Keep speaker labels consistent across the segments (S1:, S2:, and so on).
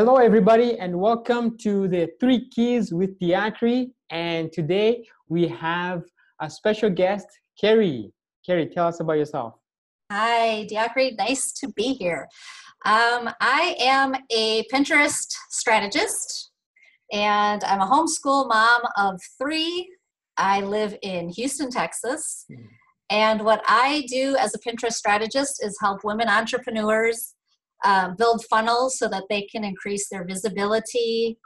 S1: Hello, everybody, and welcome to the Three Keys with Diakri. And today we have a special guest, Carrie. Carrie, tell us about yourself.
S2: Hi, Diakri. Nice to be here. Um, I am a Pinterest strategist, and I'm a homeschool mom of three. I live in Houston, Texas. Mm. And what I do as a Pinterest strategist is help women entrepreneurs uh, build funnels so that they can increase their visibility,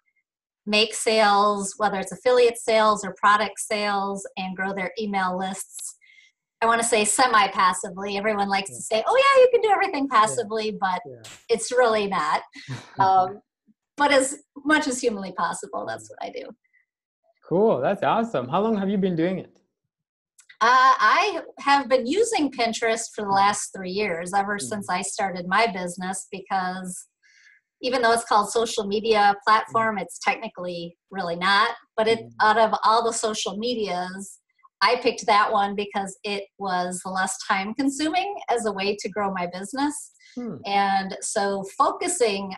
S2: make sales, whether it's affiliate sales or product sales, and grow their email lists. I want to say semi passively. Everyone likes yeah. to say, oh, yeah, you can do everything passively, yeah. but yeah. it's really not. Um, but as much as humanly possible, that's what I do.
S1: Cool. That's awesome. How long have you been doing it?
S2: Uh, I have been using Pinterest for the last three years, ever mm-hmm. since I started my business, because even though it's called social media platform, it's technically really not. But it mm-hmm. out of all the social medias, I picked that one because it was less time consuming as a way to grow my business. Hmm. And so focusing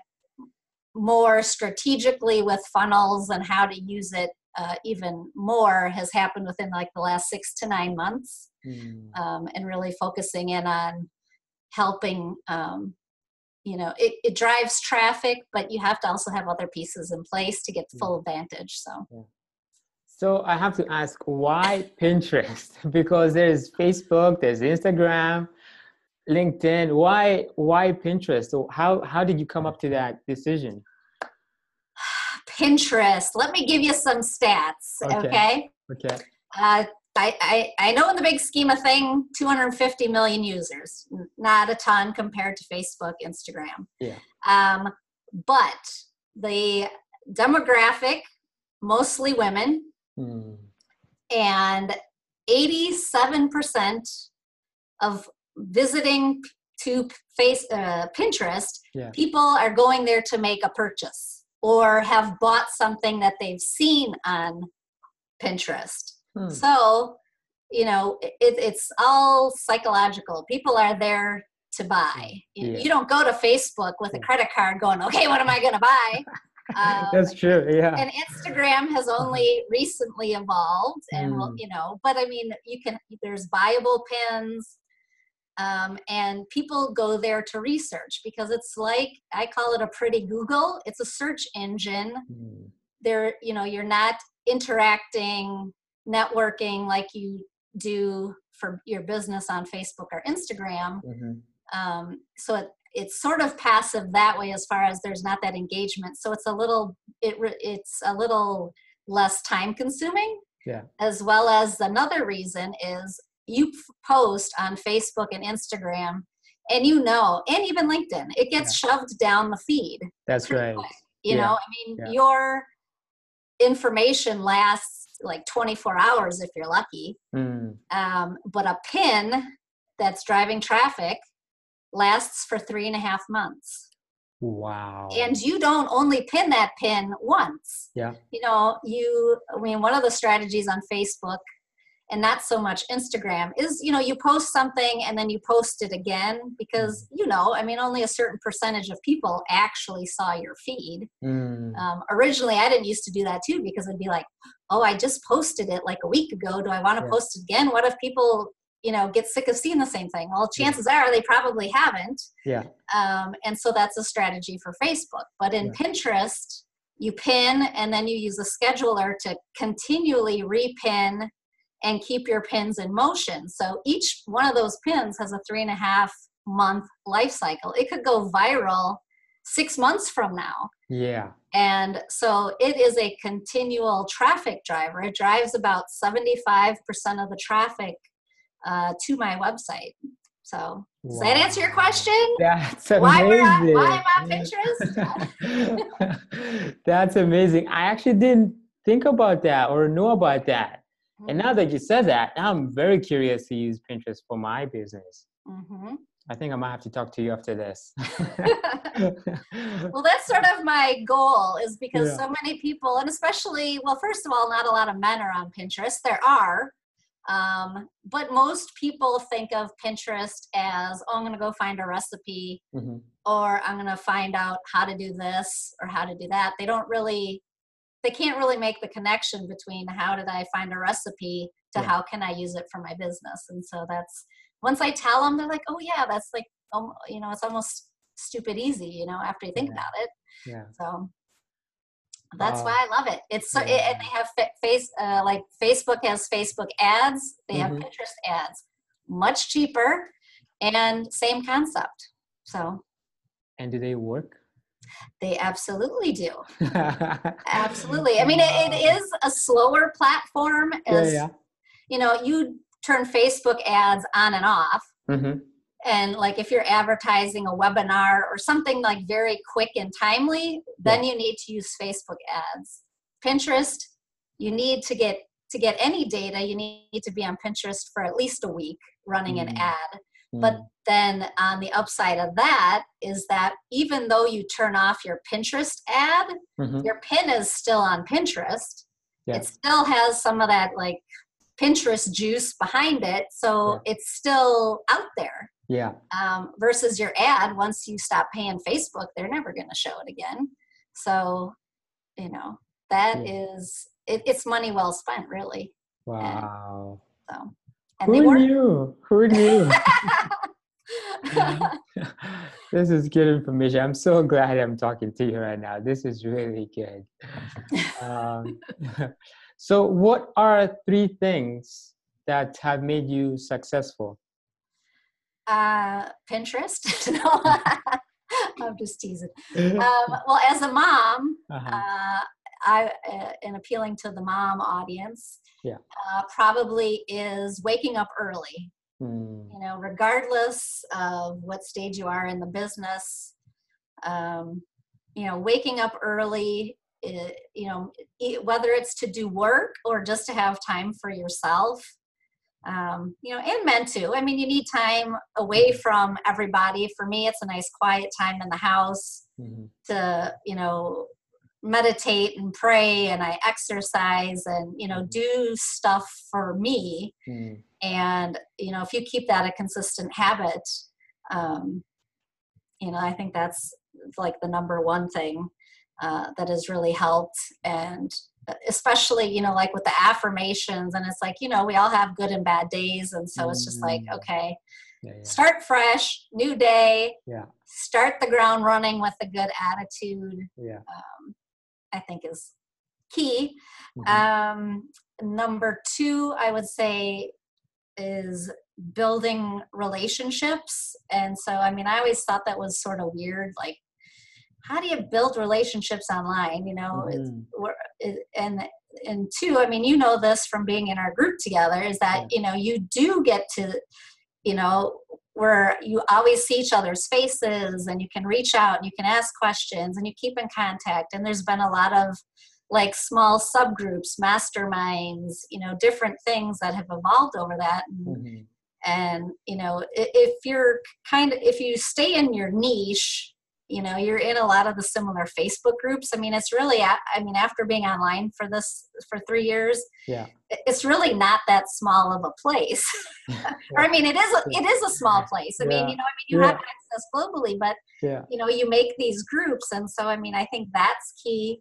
S2: more strategically with funnels and how to use it uh, even more has happened within like the last six to nine months mm. um, and really focusing in on helping um, you know it, it drives traffic but you have to also have other pieces in place to get hmm. full advantage so yeah.
S1: so i have to ask why pinterest because there's facebook there's instagram linkedin why why pinterest so how how did you come up to that decision
S2: Pinterest. Let me give you some stats, okay?
S1: Okay. okay.
S2: Uh, I, I, I know in the big scheme of thing, 250 million users, not a ton compared to Facebook, Instagram.
S1: Yeah.
S2: Um, but the demographic, mostly women, hmm. and 87% of visiting to face uh, Pinterest, yeah. people are going there to make a purchase or have bought something that they've seen on Pinterest. Hmm. So, you know, it, it's all psychological. People are there to buy. You, yeah. you don't go to Facebook with a credit card going, okay, what am I going to buy?
S1: Um, That's true. Yeah.
S2: And Instagram has only recently evolved, and mm. well, you know, but I mean, you can. There's buyable pins. Um, and people go there to research because it's like i call it a pretty google. It's a search engine. Mm. there you know you're not interacting networking like you do for your business on facebook or instagram. Mm-hmm. um, so it, it's sort of passive that way as far as there's not that engagement. So it's a little it it's a little less time consuming.
S1: Yeah.
S2: As well as another reason is you post on Facebook and Instagram, and you know, and even LinkedIn, it gets yeah. shoved down the feed.
S1: That's right.
S2: Quick. You yeah. know, I mean, yeah. your information lasts like 24 hours if you're lucky. Mm. Um, but a pin that's driving traffic lasts for three and a half months.
S1: Wow.
S2: And you don't only pin that pin once.
S1: Yeah.
S2: You know, you, I mean, one of the strategies on Facebook and not so much Instagram is you know you post something and then you post it again because mm. you know I mean only a certain percentage of people actually saw your feed. Mm. Um, originally, I didn't used to do that too because I'd be like, oh, I just posted it like a week ago. Do I want to yeah. post it again? What if people you know get sick of seeing the same thing? Well, chances yeah. are they probably haven't.
S1: Yeah.
S2: Um, and so that's a strategy for Facebook. But in yeah. Pinterest, you pin and then you use a scheduler to continually repin and keep your pins in motion. So each one of those pins has a three and a half month life cycle. It could go viral six months from now.
S1: Yeah.
S2: And so it is a continual traffic driver. It drives about 75% of the traffic uh, to my website. So does wow. that answer your question?
S1: That's amazing.
S2: Why, why am I Pinterest?
S1: That's amazing. I actually didn't think about that or know about that. Mm-hmm. And now that you said that, now I'm very curious to use Pinterest for my business. Mm-hmm. I think I might have to talk to you after this.
S2: well, that's sort of my goal, is because yeah. so many people, and especially, well, first of all, not a lot of men are on Pinterest. There are, Um, but most people think of Pinterest as, oh, I'm going to go find a recipe
S1: Mhm.
S2: or I'm going to find out how to do this or how to do that. They don't really, they can't really make the connection between how did I find a recipe to
S1: Yeah.
S2: how can I use it for my business. And so that's, once I tell them, they're like, oh, yeah, that's like, um, you know, it's almost stupid easy, you know, after you think
S1: Yeah.
S2: about it.
S1: Yeah.
S2: So that's
S1: Wow.
S2: why I love it. It's so, it, and they have fa- face uh, like Facebook has Facebook ads. They have
S1: Mhm.
S2: Pinterest ads, much cheaper, and same concept. So
S1: And do they work?
S2: They absolutely do. Absolutely. I mean, it, it is a slower platform.
S1: Yeah,
S2: As
S1: yeah.
S2: you know, you turn Facebook ads on and off.
S1: Mhm.
S2: and like if you're advertising a webinar or something like very quick and timely then you need to use facebook ads pinterest you need to get to get any data you need to be on pinterest for at least a week running an
S1: Mm.
S2: but
S1: Mm.
S2: then on the upside of that is that even though you turn off your pinterest ad
S1: Mhm.
S2: your pin is still on pinterest
S1: Yeah.
S2: it still has some of that like pinterest juice behind it so it's still out there
S1: Yeah.
S2: um, versus your ad once you stop paying facebook they're never going to show it again so you know that is it, it's money well spent really
S1: Wow.
S2: so and
S1: Who
S2: work
S1: knew? Who knew? this is good information. I'm so glad I'm talking to you right now. This is really good. Um, so, what are three things that have made you successful?
S2: uh, pinterest no i'm just teasing um, well as a mom
S1: Uh-huh.
S2: uh, I, uh, in appealing to the mom audience,
S1: Yeah.
S2: uh, probably is waking up early.
S1: Mm,
S2: You know, regardless of what stage you are in the business, um, you know, waking up early. uh, you know, e- whether it's to do work or just to have time for yourself. Um, you know, and men too. I mean, you need time away from everybody. For me, it's a nice quiet time in the house
S1: mhm,
S2: to you know meditate and pray and i exercise and you know do stuff for me
S1: mm,
S2: and you know if you keep that a consistent habit um, you know i think that's like the number one thing uh, that has really helped and uh, especially you know like with the affirmations and it's like you know we all have good and bad days and so it's just like
S1: Mm.
S2: okay
S1: yeah, yeah.
S2: start fresh new day
S1: Yeah.
S2: start the ground running with a good attitude
S1: yeah.
S2: um, I think is key.
S1: mhm,
S2: Um, number two, I would say, is building relationships. And so, I mean, I always thought that was sort of weird. Like, how do you build relationships online? You know, it's,
S1: mhm,
S2: we're, it, and and two, I mean, you know this from being in our group together, is that
S1: Yeah.
S2: you know you do get to, you know, where you always see each other's faces and you can reach out and you can ask questions and you keep in contact. And there's been a lot of like small subgroups, masterminds, you know, different things that have evolved over that. And,
S1: mhm,
S2: and you know, if you're kind of if you stay in your niche, you know, you're in a lot of the similar Facebook groups. I mean, it's really, i mean, after being online for this for three years,
S1: Yeah.
S2: it's really not that small of a place. or I mean, it is a, it is a small place. I mean, you know, I mean, you
S1: Yeah.
S2: have access globally, but
S1: Yeah.
S2: you know, you make these groups, and so I mean, I think that's key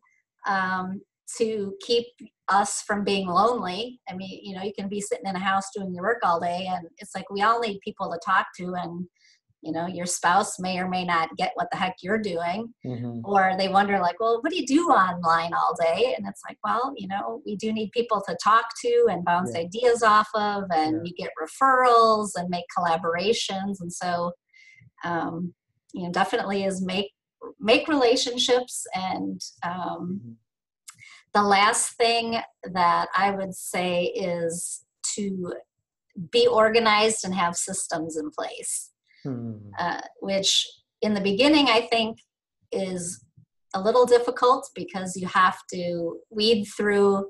S2: um, to keep us from being lonely. I mean, you know, you can be sitting in a house doing your work all day, and it's like we all need people to talk to, and you know, your spouse may or may not get what the heck you're doing
S1: mhm,
S2: or they wonder like well what do you do online all day and it's like well you know we do need people to talk to and bounce
S1: Yeah.
S2: ideas off of and
S1: Yeah.
S2: you get referrals and make collaborations and so um, you know definitely is make make relationships and um,
S1: mhm,
S2: the last thing that i would say is to be organized and have systems in place
S1: mhm,
S2: uh, which in the beginning I think is a little difficult because you have to weed through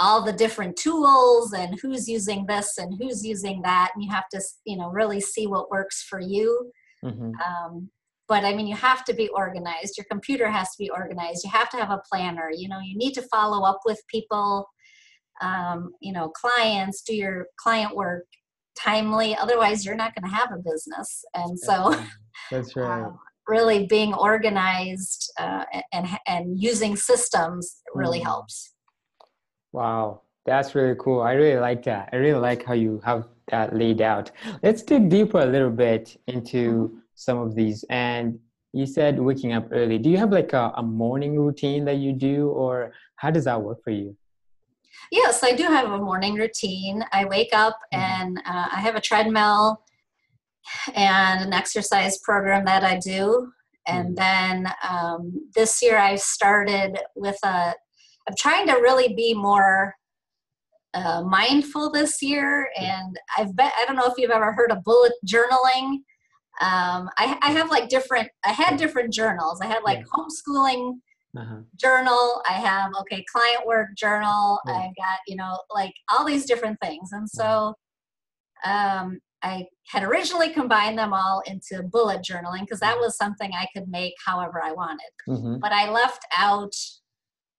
S2: all the different tools and who's using this and who's using that and you have to you know really see what works for you.
S1: Mhm,
S2: um, but i mean you have to be organized. Your computer has to be organized. You have to have a planner. You know you need to follow up with people um, you know clients do your client work timely otherwise you're not going to have a business. And so
S1: that's right.
S2: um, really being organized uh, and and using systems really mm. helps.
S1: Wow. That's really cool. I really like that. I really like how you have that laid out. Let's dig deeper a little bit into mm-hmm. some of these. And you said waking up early. Do you have like a, a morning routine that you do or how does that work for you
S2: Yes, I do have a morning routine. I wake up mm-hmm. and uh, I have a treadmill and an exercise program that I do. And mm-hmm. then um, this year I started with a, I'm trying to really be more uh, mindful this year. And I've bet, I don't know if you've ever heard of bullet journaling. Um, I, I have like different, I had different journals. I had like homeschooling uh-huh. journal i have okay client work journal yeah. i've got you know like all these different things and so um, i had originally combined them all into bullet journaling because that was something i could make however i wanted mm-hmm. but i left out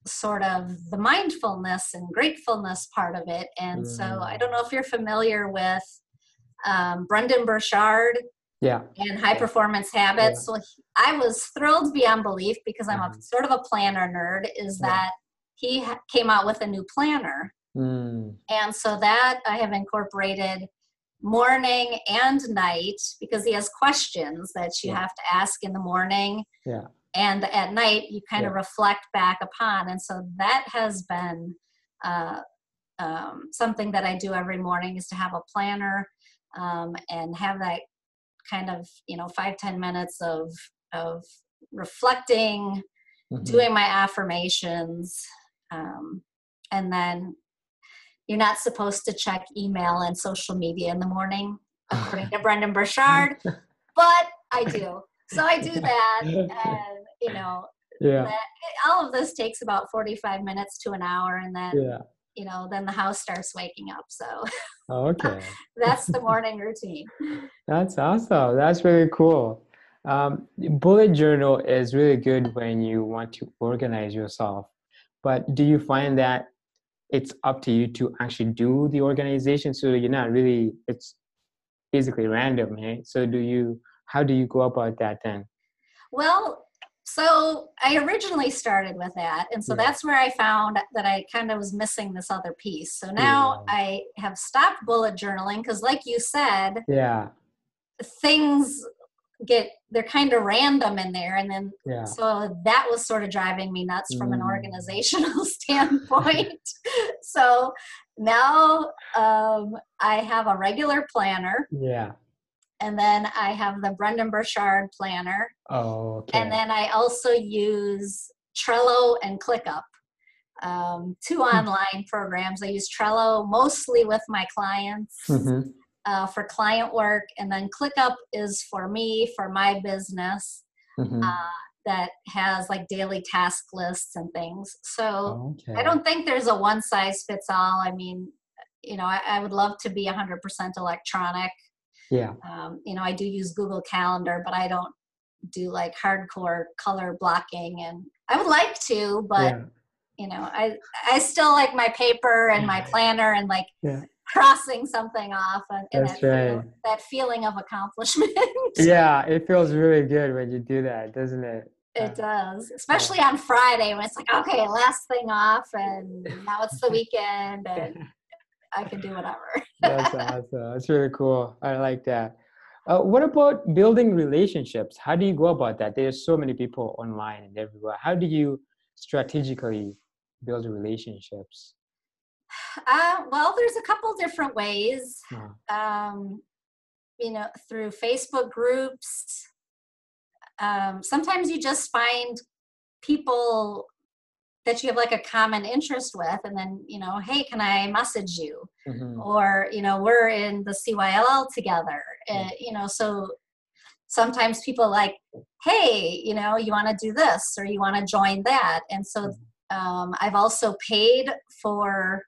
S2: sort of the mindfulness and gratefulness part of it and mm. so i don't know if you're familiar with um, Brendon Burchard
S1: yeah
S2: and high performance habits yeah. so i was thrilled beyond belief because i'm a sort of a planner nerd is yeah. that he ha- came out with a new planner mm. and so that i have incorporated morning and night because he has questions that you yeah. have to ask in the morning
S1: yeah
S2: and at night you kind of reflect back upon and so that has been uh, um, something that i do every morning is to have a planner um, and have that kind of you know five ten minutes of of reflecting mm-hmm. doing my affirmations um, and then you're not supposed to check email and social media in the morning according to brendon Burchard but i do. So i do that and you know
S1: yeah.
S2: that, all of this takes about 45 minutes to an hour and then
S1: yeah
S2: you know then the house starts waking up so
S1: okay.
S2: that's the morning routine.
S1: That's awesome. That's really cool. Um, bullet journal is really good when you want to organize yourself but do you find that it's up to you to actually do the organization? So you're not really it's basically random hey so do you how do you go about that then?
S2: Well so I originally started with that. And so yeah. that's where I found that I kind of was missing this other piece. So now yeah. I have stopped bullet journaling because, like you said,
S1: yeah,
S2: things get they're kind of random in there and then
S1: yeah.
S2: so that was sort of driving me nuts from mm. an organizational standpoint so now um, i have a regular planner
S1: yeah
S2: and then I have the Brendon Burchard planner.
S1: Oh, okay.
S2: And then I also use Trello and ClickUp, um, two hmm. online programs. I use Trello mostly with my clients mm-hmm. uh, for client work, and then ClickUp is for me for my business. Mm-hmm. Uh, that has like daily task lists and things. So okay. I don't think there's a one size fits all. I mean, you know, I, I would love to be 100% electronic
S1: yeah.
S2: Um, you know, I do use Google Calendar, but I don't do like hardcore color blocking and I would like to, but yeah. you know, I I still like my paper and my planner and like
S1: yeah.
S2: crossing something off and,
S1: and that,
S2: right. feel, that feeling of accomplishment.
S1: yeah, it feels really good when you do that, doesn't it?
S2: It does, especially on Friday when it's like, okay, last thing off, and now it's the weekend, and I can do whatever.
S1: That's awesome. That's really cool. I like that. Uh, what about building relationships? How do you go about that? There's so many people online and everywhere. How do you strategically build relationships?
S2: Uh, well, there's a couple different ways. Huh. Um, you know, through Facebook groups. Um, sometimes you just find people that you have like a common interest with and then you know hey can i message you mm-hmm. or you know we're in the cyll together mm-hmm. uh, you know so sometimes people like hey you know you want to do this or you want to join that and so mm-hmm. um, i've also paid for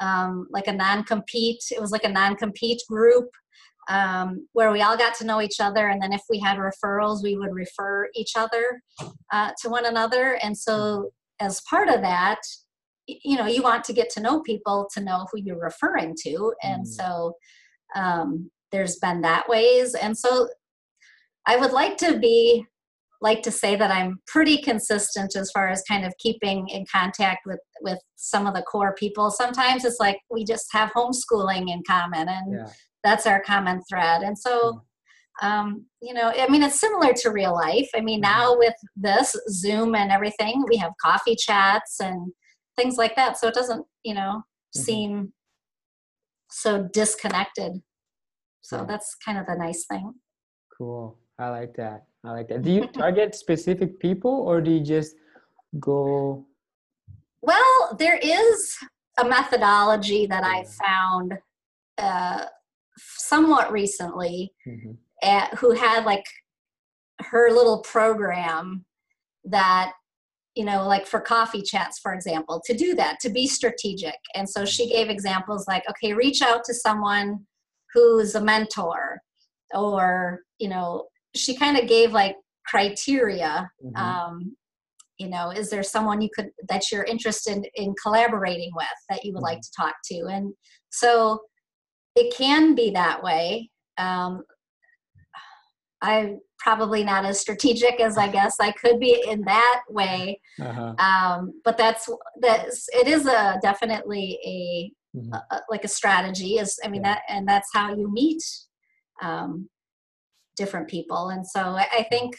S2: um, like a non-compete it was like a non-compete group um, where we all got to know each other and then if we had referrals we would refer each other uh, to one another and so as part of that, you know you want to get to know people to know who you're referring to. And mm. so um, there's been that ways. And so i would like to be like to say that i'm pretty consistent as far as kind of keeping in contact with with some of the core people. Sometimes it's like we just have homeschooling in common and yeah. that's our common thread. And so mm um, you know i mean it's similar to real life. I mean now mm-hmm. with this zoom and everything we have coffee chats and things like that so it doesn't you know mm-hmm. seem so disconnected. So yeah. that's kind of the nice thing.
S1: Cool. I like that. I like that. Do you target specific people or do you just go
S2: well there is a methodology that i found uh, somewhat recently mm-hmm at, who had like her little program that you know like for coffee chats for example to do that to be strategic and so she gave examples like okay reach out to someone who's a mentor or you know she kind of gave like criteria mm-hmm. um, you know is there someone you could that you're interested in collaborating with that you would mm-hmm. like to talk to and so it can be that way um, I'm probably not as strategic as I guess I could be in that way. Uh-huh. Um, but that's that's it is a definitely a, mm-hmm. a, like a strategy is I mean yeah. that and that's how you meet um, different people. And so I, I think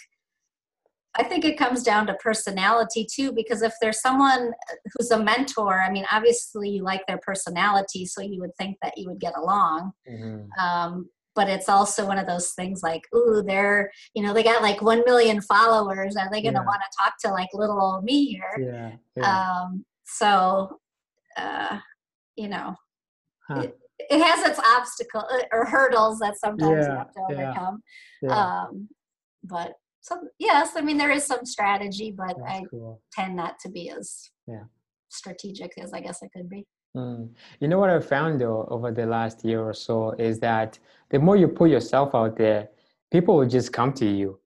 S2: I think it comes down to personality too, because if there's someone who's a mentor, I mean, obviously you like their personality, so you would think that you would get along. Mm-hmm. Um, but it's also one of those things like, ooh, they're, you know, they got like 1 million followers. Are they going to yeah. want to talk to like little old me here?
S1: Yeah. yeah.
S2: Um, so, uh, you know, huh. it, it, has its obstacle uh, or hurdles that sometimes yeah. you have to overcome. Um, but so, yes, I mean, there is some strategy, but That's I cool. tend not to be as
S1: yeah.
S2: strategic as I guess I could be.
S1: Mm. You know what I've found though over the last year or so is that the more you put yourself out there, people will just come to you.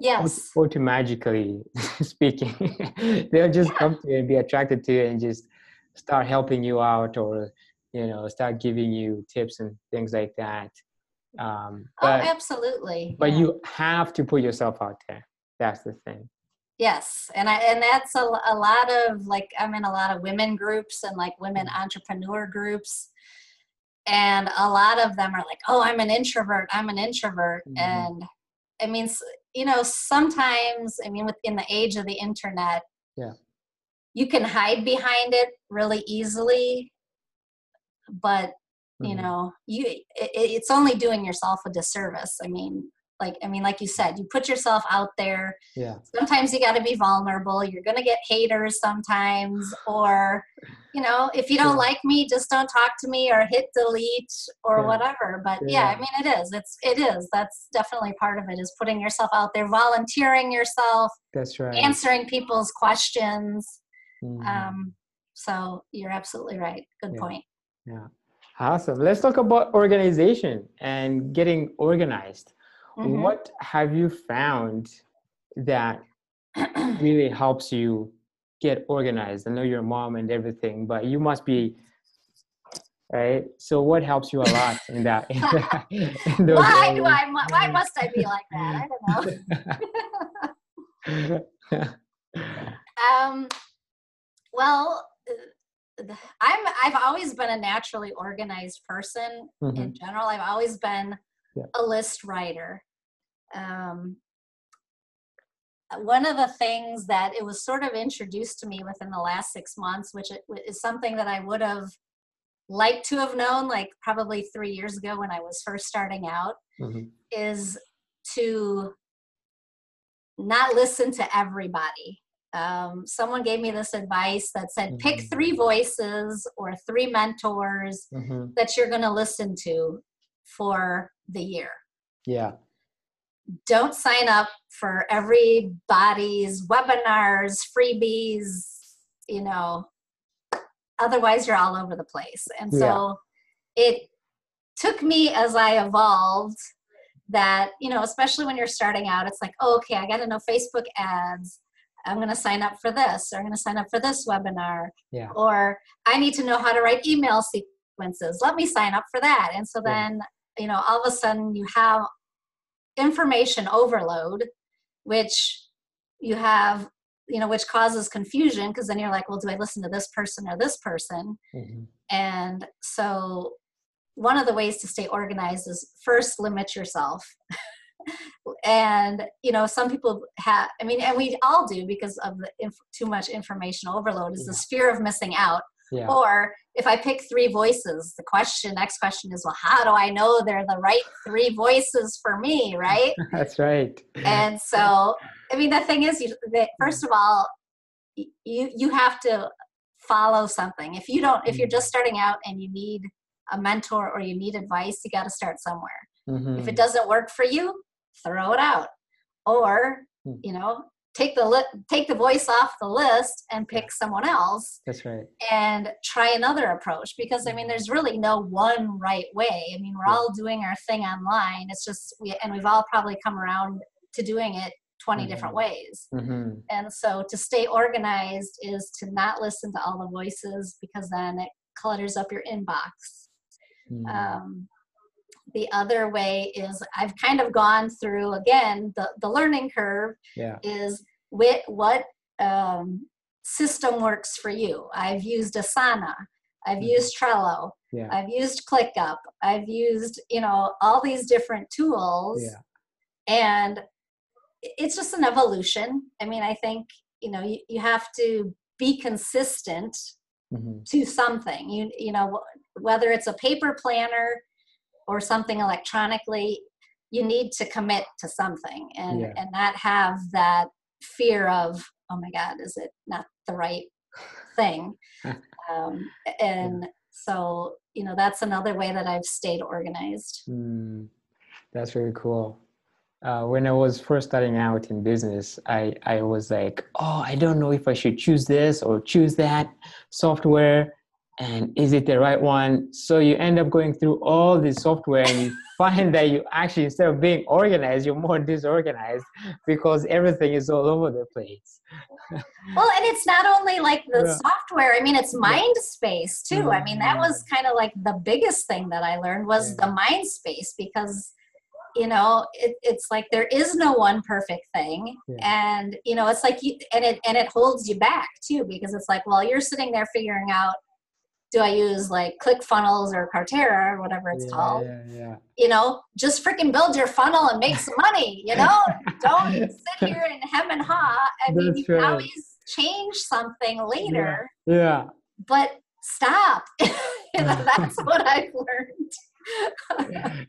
S2: Yes.
S1: Automatically speaking, they'll just yeah. come to you and be attracted to you and just start helping you out or you know start giving you tips and things like that.
S2: Um, oh, but, oh, absolutely.
S1: But yeah. you have to put yourself out there. That's the thing.
S2: Yes, and I and that's a, a lot of like I'm in a lot of women groups and like women mm-hmm. entrepreneur groups, and a lot of them are like, "Oh, I'm an introvert. I'm an introvert," mm-hmm. and I mean, you know, sometimes I mean, within the age of the internet,
S1: yeah,
S2: you can hide behind it really easily, but you mm-hmm. know, you it, it's only doing yourself a disservice. I mean, like i mean like you said you put yourself out there.
S1: Yeah.
S2: Sometimes you got to be vulnerable. You're gonna get haters sometimes or you know if you don't yeah. like me just don't talk to me or hit delete or yeah. whatever. But yeah. yeah. i mean it is. It's it is. That's definitely part of it is putting yourself out there volunteering yourself
S1: that's right.
S2: answering people's questions. Mm. um so you're absolutely right. Good point.
S1: Yeah. Awesome. Let's talk about organization and getting organized mm-hmm. what have you found that really helps you get organized? I know you're a mom and everything, but you must be right. So what helps you a lot in that? In
S2: that in why do I? Why must I be like that? I don't know. um. Well, I'm. I've always been a naturally organized person mm-hmm. in general. I've always been yeah. a list writer um, one of the things that it was sort of introduced to me within the last six months, which is something that I would have liked to have known like probably three years ago when I was first starting out, mm-hmm. is to not listen to everybody. Um, someone gave me this advice that said mm-hmm. pick three voices or three mentors mm-hmm. that you're going to listen to for the year.
S1: Yeah
S2: don't sign up for everybody's webinars, freebies, you know, otherwise you're all over the place. And so yeah. it took me as I evolved that, you know, especially when you're starting out, it's like, oh, okay, I got to know Facebook ads. I'm going to sign up for this, or I'm going to sign up for this webinar,
S1: yeah
S2: or I need to know how to write email sequences. Let me sign up for that. And so
S1: Yeah.
S2: then, you know, all of a sudden you have information overload, which you have, you know, which causes confusion because then you're like, well, do I listen to this person or this person?
S1: Mhm.
S2: And so, one of the ways to stay organized is first limit yourself. and you know, some people have. I mean, and we all do because of the inf- too much information overload. Is
S1: Yeah.
S2: this fear of missing out?
S1: yeah
S2: Or if I pick three voices, the question, next question is, well, how do I know they're the right three voices for me, right?
S1: that's right
S2: and so i mean the thing is you that first of all you you have to follow something if you don't if you're just starting out and you need a mentor or you need advice you got to start somewhere if
S1: Mhm.
S2: it doesn't work for you throw it out or
S1: Hmm.
S2: you know take the li- take the voice off the list and pick someone else
S1: that's right
S2: and try another approach because i mean there's really no one right way i mean we're
S1: Yeah.
S2: all doing our thing online it's just we and we've all probably come around to doing it 20 different
S1: Mhm.
S2: ways
S1: Mhm.
S2: and so to stay organized is to not listen to all the voices because then it clutters up your inbox
S1: Mm.
S2: um, the other way is i've kind of gone through again the, the learning curve
S1: yeah
S2: is with what um, system works for you. I've used Asana, I've
S1: Mhm.
S2: used Trello,
S1: yeah
S2: I've used ClickUp, I've used you know all these different tools,
S1: yeah
S2: and it's just an evolution. I mean, I think you know you, you have to be consistent
S1: Mhm.
S2: to something. You you know whether it's a paper planner or something electronically, you need to commit to something and
S1: Yeah.
S2: and not have that fear of oh my god is it not the right thing um, and so you know that's another way that i've stayed organized
S1: Mm, that's very cool. Uh, when I was first starting out in business, I, I was like, oh, I don't know if I should choose this or choose that software. And is it the right one? So you end up going through all this software and you find that you actually, instead of being organized, you're more disorganized because everything is all over the place.
S2: well and it's not only like the
S1: Yeah.
S2: software i mean it's mind space too i mean that was mm. kind of like the biggest thing that i learned was
S1: Yeah.
S2: the mind space because you know it, it's like there is no one perfect thing
S1: Yeah.
S2: and you know it's like you and it and it holds you back too because it's like well you're sitting there figuring out do i use like ClickFunnels or Kartra or whatever it's
S1: yeah,
S2: called
S1: yeah, yeah.
S2: you know just freaking build your funnel and make some money you know don't sit here and hem and haw i mean
S1: That's
S2: you can always change something later
S1: Yeah.
S2: but stop that's what i've learned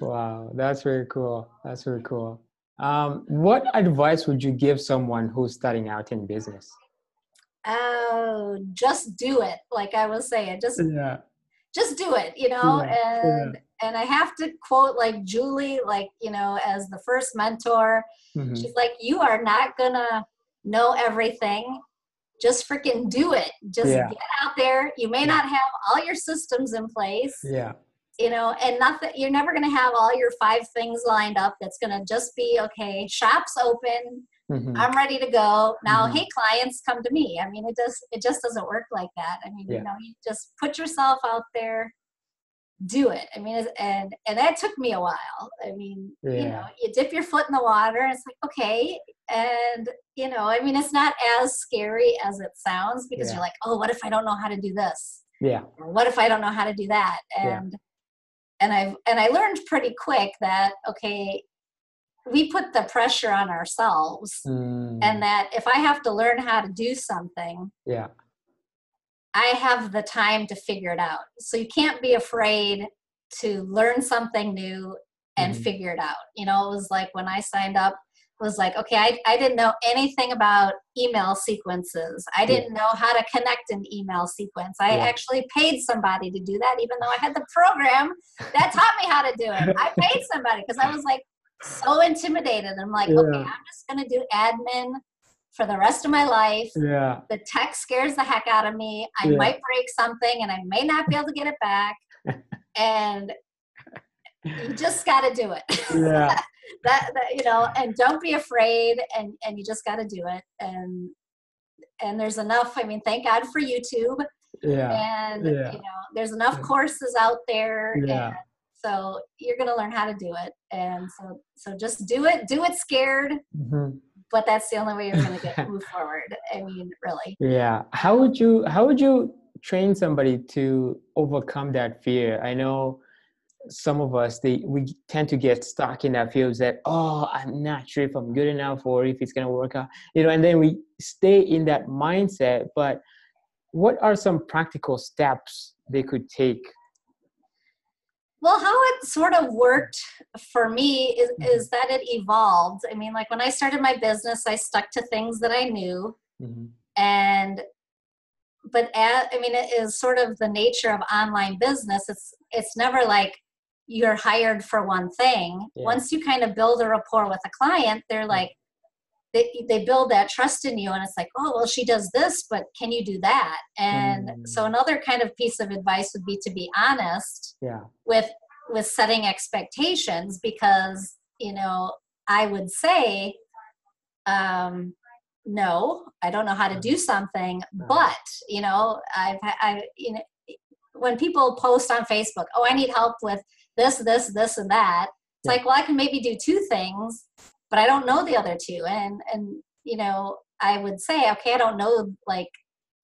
S1: wow, that's very cool. That's very cool. Um, what advice would you give someone who's starting out in business?
S2: Oh just do it like i was saying just
S1: Yeah.
S2: just do it you know
S1: Yeah, yeah.
S2: and and i have to quote like julie like you know as the first mentor
S1: Mhm.
S2: she's like you are not gonna know everything just freaking do it just
S1: Yeah.
S2: get out there you may not have all your systems in place
S1: Yeah.
S2: you know and nothing you're never going to have all your five things lined up that's going to just be okay shops open
S1: Mhm.
S2: i'm ready to go now
S1: Mhm.
S2: hey clients come to me i mean it does it just doesn't work like that i mean
S1: Yeah.
S2: you know you just put yourself out there do it i mean and and that took me a while i mean you know you dip your foot in the water and it's like okay and you know i mean it's not as scary as it sounds because
S1: Yeah.
S2: you're like oh what if i don't know how to do this
S1: Yeah.
S2: or what if i don't know how to do that
S1: Yeah.
S2: and and i've and i learned pretty quick that okay we put the pressure on ourselves
S1: Mm,
S2: and that if i have to learn how to do something
S1: yeah.
S2: i have the time to figure it out. So you can't be afraid to learn something new and
S1: Mhm.
S2: figure it out. You know it was like when i signed up it was like okay I, I didn't know anything about email sequences. I didn't know how to connect an email sequence. I
S1: Yeah.
S2: actually paid somebody to do that even though i had the program that taught me how to do it. I paid somebody because i was like so intimidated i'm like
S1: Yeah.
S2: okay i'm just going to do admin for the rest of my life
S1: Yeah.
S2: the tech scares the heck out of me. I
S1: Yeah.
S2: might break something and I may not be able to get it back. and you just got to do it.
S1: Yeah.
S2: that, that you know and don't be afraid and and you just got to do it and and there's enough i mean thank god for youtube
S1: yeah
S2: and
S1: yeah.
S2: you know there's enough courses out there
S1: Yeah.
S2: and so you're going to learn how to do it and so so just do it do it scared
S1: Mhm.
S2: but that's the only way you're going to get move forward i mean really
S1: Yeah. How would you how would you train somebody to overcome that fear? I know some of us they we tend to get stuck in that fear that oh I'm not sure if I'm good enough or if it's gonna work out. You know, and then we stay in that mindset. But what are some practical steps they could take?
S2: Well how it sort of worked for me is,
S1: Mhm.
S2: is that it evolved i mean like when i started my business i stuck to things that i knew
S1: Mhm.
S2: and but i mean it is sort of the nature of online business it's it's never like you're hired for one thing
S1: Yeah.
S2: once you kind of build a rapport with a client they're like they, they build that trust in you and it's like oh well she does this but can you do that and so
S1: Mm.
S2: another kind of piece of advice would be to be honest
S1: Yeah.
S2: with with setting expectations because you know i would say um no i don't know how to do something
S1: Right.
S2: but you know i've i you know when people post on facebook oh i need help with this this this and that it's
S1: Yeah.
S2: like well i can maybe do two things but i don't know the other two and and you know i would say okay i don't know like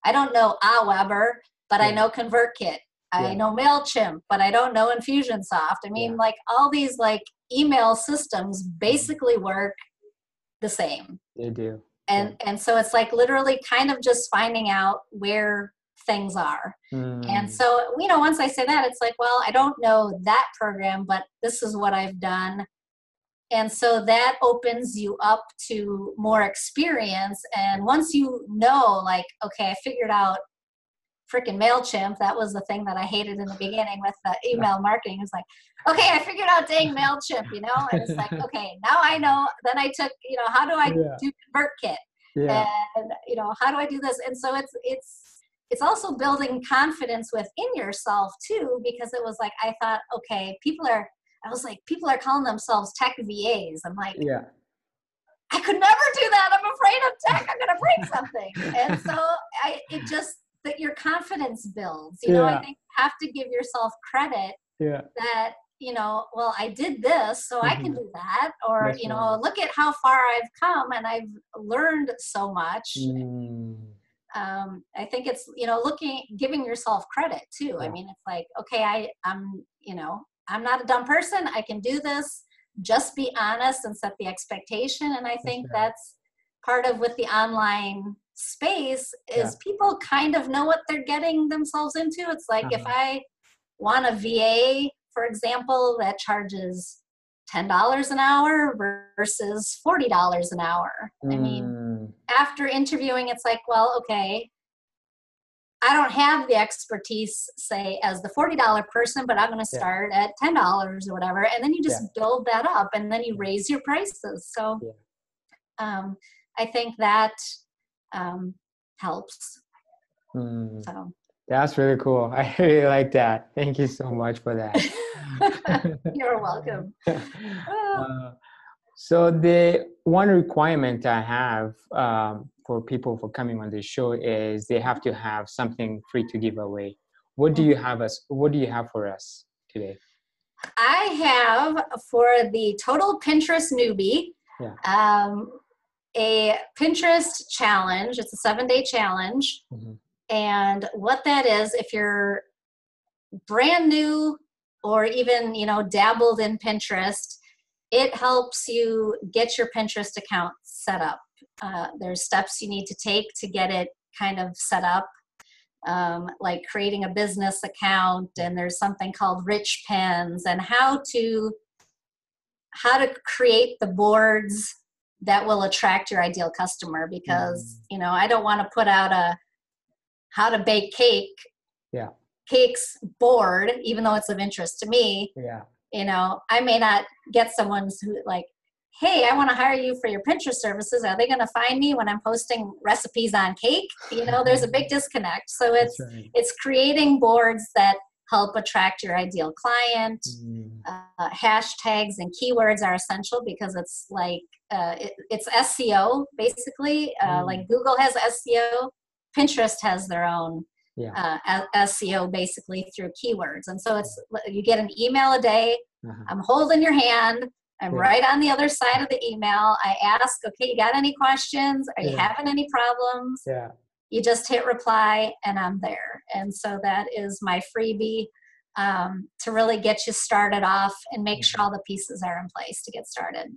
S2: i don't know aweber but i
S1: Yeah.
S2: know convertkit I
S1: Yeah.
S2: know MailChimp, but I don't know Infusionsoft. I mean,
S1: Yeah.
S2: like all these like email systems basically work the same.
S1: They do.
S2: And and so it's like literally kind of just finding out where things are.
S1: Mm.
S2: And so, you know, once I say that, it's like, well, I don't know that program, but this is what I've done. And so that opens you up to more experience. And once you know, like, okay, I figured out freaking MailChimp, that was the thing that I hated in the beginning with the email marketing. It was like, okay, I figured out dang MailChimp, you know? And it's like, okay, now I know. Then I took, you know, how do I
S1: Yeah.
S2: do ConvertKit?
S1: yeah.
S2: and you know how do i do this and so it's it's it's also building confidence within yourself too because it was like i thought okay people are i was like people are calling themselves tech vas i'm like
S1: yeah.
S2: i could never do that i'm afraid of tech i'm gonna break something and so i it just that your confidence builds you know i think you have to give yourself credit
S1: Yeah.
S2: that you know well i did this so i can
S1: Mhm.
S2: do that or
S1: That's
S2: you know
S1: right.
S2: look at how far i've come and i've learned so much
S1: Mm.
S2: um, I think it's you know looking giving yourself credit too. I mean, it's like okay, I I'm you know I'm not a dumb person. I can do this. Just be honest and set the expectation. And I think that's part of with the online space is
S1: Yeah.
S2: people kind of know what they're getting themselves into. It's like if
S1: Uh-huh.
S2: I want a VA, for example, that charges ten dollars an hour versus forty dollars an hour. I mean,
S1: Mm.
S2: after interviewing, it's like, well, okay, I don't have the expertise, say, as the $40 person, but I'm going to
S1: Yeah.
S2: start at $10 or whatever. And then you just build that up and then you raise your prices. So
S1: Yeah.
S2: um, I think that um, helps.
S1: Mm.
S2: So
S1: That's really cool. I really like that. Thank you so much for that.
S2: you're welcome.
S1: Uh, so the one requirement I have um, for people for coming on this show is they have to have something free to give away. What do you have us? What do you have for us today?
S2: I have for the total Pinterest newbie
S1: Yeah.
S2: um, a Pinterest challenge. It's a seven day challenge.
S1: Mhm.
S2: And what that is, if you're brand new or even you know dabbled in Pinterest, it helps you get your Pinterest account set up. Uh, there's steps you need to take to get it kind of set up um, like creating a business account and there's something called rich Pins, and how to how to create the boards that will attract your ideal customer because
S1: Mm.
S2: you know i don't want to put out a how to bake cake
S1: Yeah.
S2: cakes board even though it's of interest to me
S1: Yeah.
S2: You know i may not get someone who like hey i want to hire you for your pinterest services are they going to find me when i'm posting recipes on cake you know there's a big disconnect so it's
S1: right.
S2: it's creating boards that help attract your ideal client. Mm. Uh, hashtags and keywords are essential because it's like uh, it, it's SEO basically. Uh, mm. Like Google has SEO, Pinterest has their own yeah. uh, SEO basically through keywords. And so it's you get an email a day. Uh-huh. I'm holding your hand. I'm yeah. right on the other side of the email. I ask, okay, you got any questions? Are you having any problems?
S1: Yeah.
S2: You just hit reply and I'm there. And so that is my freebie um, to really get you started off and make sure mm-hmm. all the pieces are in place to get started.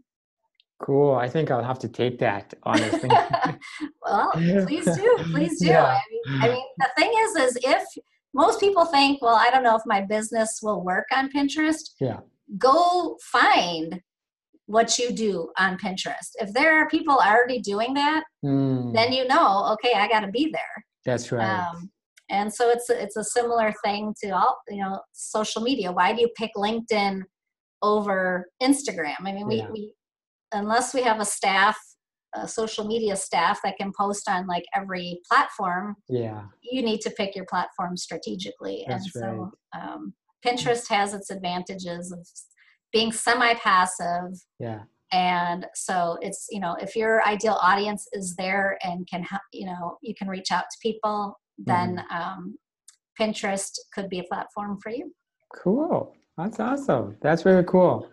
S1: Cool. I think I'll have to take that, honestly.
S2: well, please do. Please do. Yeah. I, mean, I mean, the thing is, is if most people think, well, I don't know if my business will work on Pinterest.
S1: Yeah.
S2: Go find what you do on Pinterest. If there are people already doing that, mm. then you know, okay, I got to be there.
S1: That's right. Um,
S2: and so it's it's a similar thing to all you know social media. Why do you pick LinkedIn over Instagram? I mean, we, yeah. we unless we have a staff a social media staff that can post on like every platform
S1: yeah.
S2: you need to pick your platform strategically. That's and so right. um, pinterest has its advantages of being semi-passive.
S1: Yeah.
S2: And so it's you know if your ideal audience is there and can you know you can reach out to people then mm-hmm. um, pinterest could be a platform for you.
S1: Cool. That's awesome. That's really cool.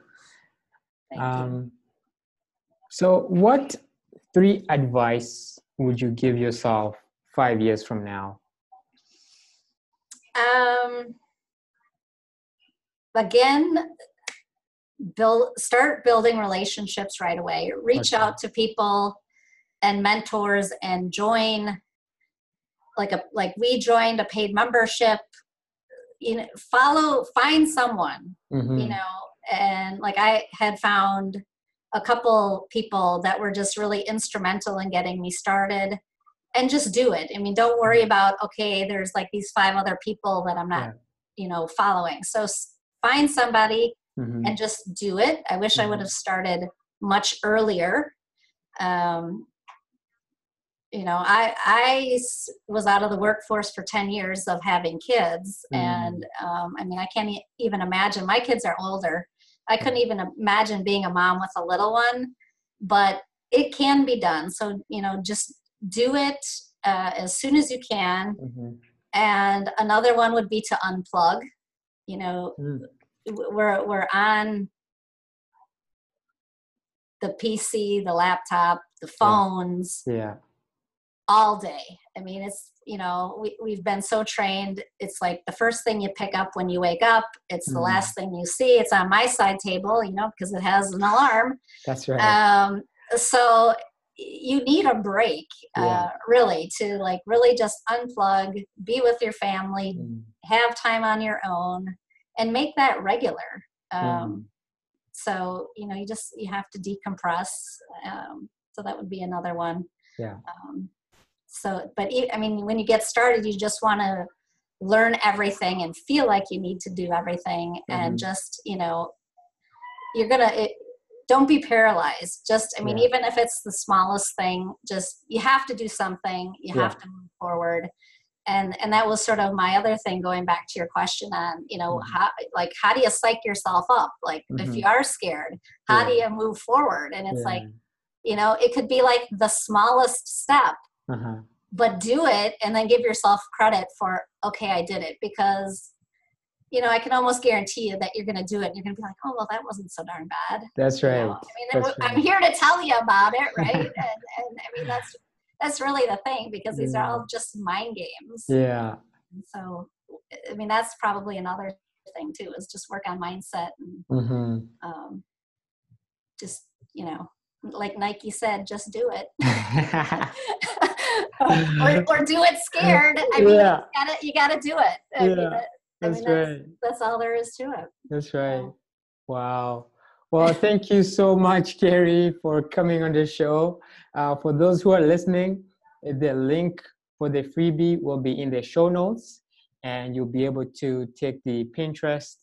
S1: Thank um, you so, what three advice would you give yourself five years from now?
S2: Um, again, build start building relationships right away. Reach okay. out to people and mentors and join like a like we joined a paid membership you know follow find someone mm-hmm. you know and like i had found a couple people that were just really instrumental in getting me started and just do it i mean don't worry mm-hmm. about okay there's like these five other people that i'm not yeah. you know following so find somebody mm-hmm. and just do it i wish mm-hmm. i would mm-hmm. have started much earlier um, you know i i was out of the workforce for 10 years of having kids mm. and um, i mean i can't even imagine my kids are older I couldn't even imagine being a mom with a little one, but it can be done. So, you know, just do it uh, as soon as you can. Mm-hmm. And another one would be to unplug. You know, mm. we're, we're on the PC, the laptop, the phones.
S1: yeah. yeah
S2: all day. I mean, it's, you know, we, we've been so trained. It's like the first thing you pick up when you wake up, it's mm. the last thing you see. It's on my side table, you know, because it has an alarm.
S1: That's right.
S2: Um, so you need a break, uh, yeah. uh, really, to like really just unplug, be with your family, mm. have time on your own, and make that regular. Um, mm. So, you know, you just, you have to decompress. Um, so that would be another one.
S1: Yeah.
S2: Um, so but i mean when you get started you just want to learn everything and feel like you need to do everything mm-hmm. and just you know you're gonna it, don't be paralyzed just i mean yeah. even if it's the smallest thing just you have to do something you yeah. have to move forward and and that was sort of my other thing going back to your question on you know mm-hmm. how like how do you psych yourself up like mm-hmm. if you are scared how yeah. do you move forward and it's like you know it could be like the smallest step uh-huh. but do it and then give yourself credit for okay i did it because you know i can almost guarantee you that you're going to do it and you're going to be like oh well that wasn't so darn bad
S1: that's right
S2: you know? i mean i'm here to tell you about it right and, and i mean that's that's really the thing because these yeah. are all just mind games
S1: yeah
S2: and so i mean that's probably another thing too is just work on mindset and mm-hmm. um, just you know like Nike said, just do it. or, or, do it scared. I mean, yeah. you gotta you gotta do it. I yeah. mean, that, that's mean, right. That's, that's, all there is to it.
S1: That's right. Wow. Well, thank you so much, Carrie, for coming on the show. Uh, for those who are listening, the link for the freebie will be in the show notes, and you'll be able to take the Pinterest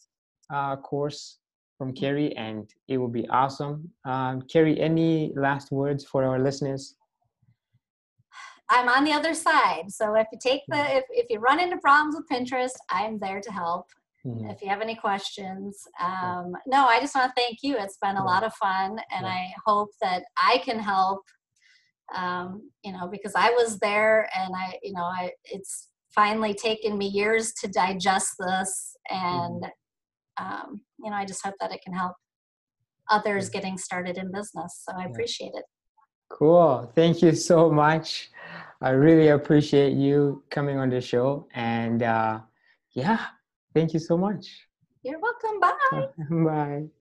S1: uh, course from Carrie, and it will be awesome. Um, Carrie, any last words for our listeners?
S2: I'm on the other side. So if you take the if, if you run into problems with Pinterest, I'm there to help. mm-hmm. if you have any questions. Um, no, I just want to thank you. It's been a lot of fun, and I hope that I can help. Um, you know, because I was there, and I, you know, I it's finally taken me years to digest this, and mm-hmm. um, you know, I just hope that it can help others getting started in business. So I appreciate it.
S1: Cool. Thank you so much. I really appreciate you coming on the show. And uh, yeah, thank you so much.
S2: You're welcome. Bye.
S1: Bye.